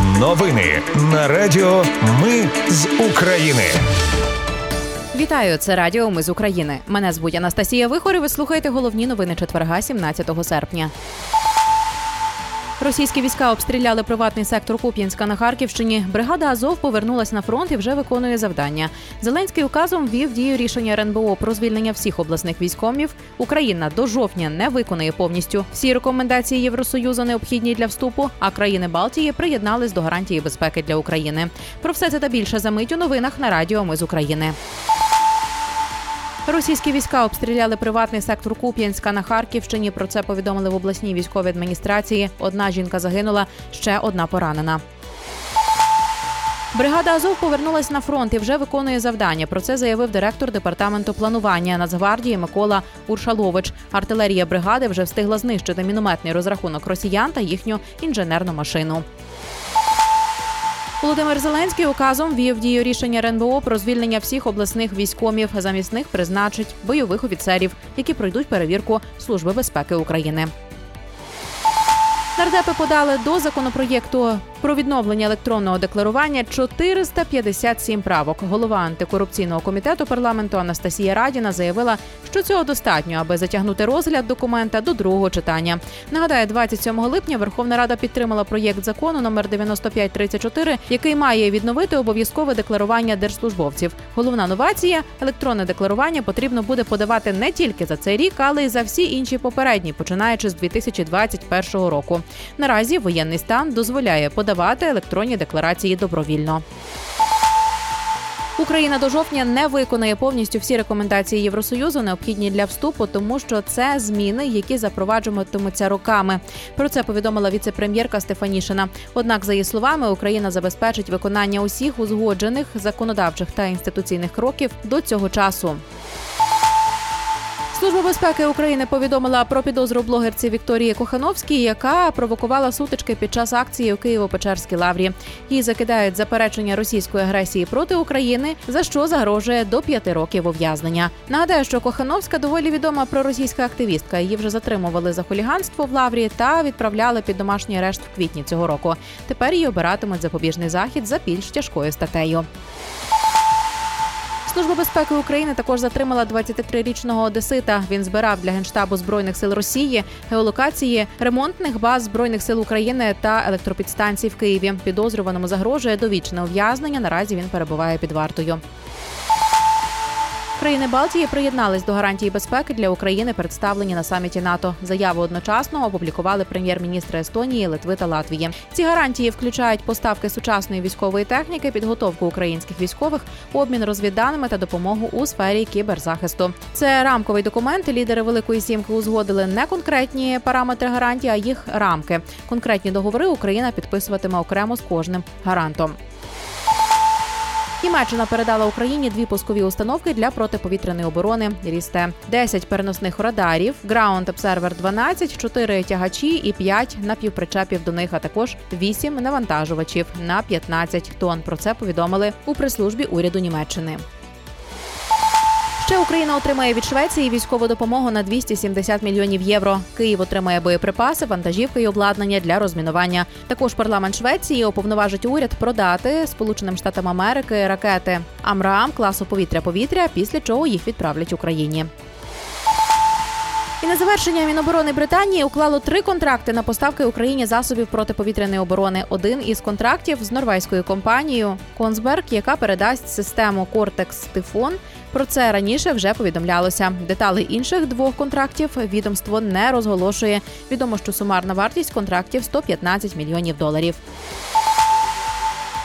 Новини на Радіо Ми з України. Вітаю, це Радіо Ми з України. Мене звуть Анастасія Вихор і Ви слухаєте головні новини четверга, 17 серпня. Російські війська обстріляли приватний сектор Куп'янська на Харківщині. Бригада Азов повернулася на фронт і вже виконує завдання. Зеленський указом ввів дію рішення РНБО про звільнення всіх обласних військомів. Україна до жовтня не виконує повністю всі рекомендації Євросоюзу необхідні для вступу. А країни Балтії приєднались до гарантії безпеки для України. Про все це та більше за мить у новинах на Радіо Ми з України. Російські війська обстріляли приватний сектор Куп'янська на Харківщині. Про це повідомили в обласній військовій адміністрації. Одна жінка загинула, ще одна поранена. Бригада Азов повернулась на фронт і вже виконує завдання. Про це заявив директор департаменту планування Нацгвардії Микола Уршалович. Артилерія бригади вже встигла знищити мінометний розрахунок росіян та їхню інженерну машину. Володимир Зеленський указом ввів дію рішення РНБО про звільнення всіх обласних військомів. Замість них призначить бойових офіцерів, які пройдуть перевірку Служби безпеки України. Нардепи подали до законопроєкту про відновлення електронного декларування 457 правок. Голова антикорупційного комітету парламенту Анастасія Радіна заявила, що цього достатньо, аби затягнути розгляд документа до другого читання. Нагадаю, 27 липня Верховна Рада підтримала проєкт закону номер 9534, який має відновити обов'язкове декларування держслужбовців. Головна новація електронне декларування потрібно буде подавати не тільки за цей рік, але й за всі інші попередні, починаючи з 2021 року. Наразі воєнний стан дозволяє подавати електронні декларації добровільно. Україна до жовтня не виконає повністю всі рекомендації Євросоюзу, необхідні для вступу, тому що це зміни, які запроваджуватимуться роками. Про це повідомила віце-прем'єрка Стефанішина. Однак, за її словами, Україна забезпечить виконання усіх узгоджених законодавчих та інституційних кроків до цього часу. Служба безпеки України повідомила про підозру блогерці Вікторії Кохановській, яка провокувала сутички під час акції у Києво-Печерській лаврі. Їй закидають заперечення російської агресії проти України, за що загрожує до п'яти років ув'язнення. Нагадаю, що Кохановська доволі відома проросійська активістка. Її вже затримували за хуліганство в лаврі та відправляли під домашній арешт в квітні цього року. Тепер її обиратимуть запобіжний захід за більш тяжкою статтею. Служба безпеки України також затримала 23-річного одесита. Він збирав для генштабу збройних сил Росії геолокації ремонтних баз збройних сил України та електропідстанцій в Києві. Підозрюваному загрожує довічне ув'язнення. Наразі він перебуває під вартою. Країни Балтії приєднались до гарантії безпеки для України, представлені на саміті НАТО. Заяву одночасно опублікували прем'єр-міністри Естонії, Литви та Латвії. Ці гарантії включають поставки сучасної військової техніки, підготовку українських військових, обмін розвідданими та допомогу у сфері кіберзахисту. Це рамковий документ. Лідери Великої Сімки узгодили не конкретні параметри гарантії, а їх рамки. Конкретні договори Україна підписуватиме окремо з кожним гарантом. Німеччина передала Україні дві пускові установки для протиповітряної оборони. Рісте 10 переносних радарів, Ground Observer 12, 4 тягачі і 5 напівпричепів до них, а також 8 навантажувачів на 15 тонн. Про це повідомили у прес-службі уряду Німеччини. Ще Україна отримає від Швеції військову допомогу на 270 мільйонів євро. Київ отримає боєприпаси, вантажівки і обладнання для розмінування. Також парламент Швеції уповноважить уряд продати Сполученим Штатам Америки ракети AMRAAM класу повітря-повітря, після чого їх відправлять Україні. І на завершення Міноборони Британії уклало три контракти на поставки Україні засобів протиповітряної оборони. Один із контрактів з норвезькою компанією Конгсберг, яка передасть систему Cortex Typhon. Про це раніше вже повідомлялося. Детали інших двох контрактів відомство не розголошує. Відомо, що сумарна вартість контрактів 115 мільйонів доларів.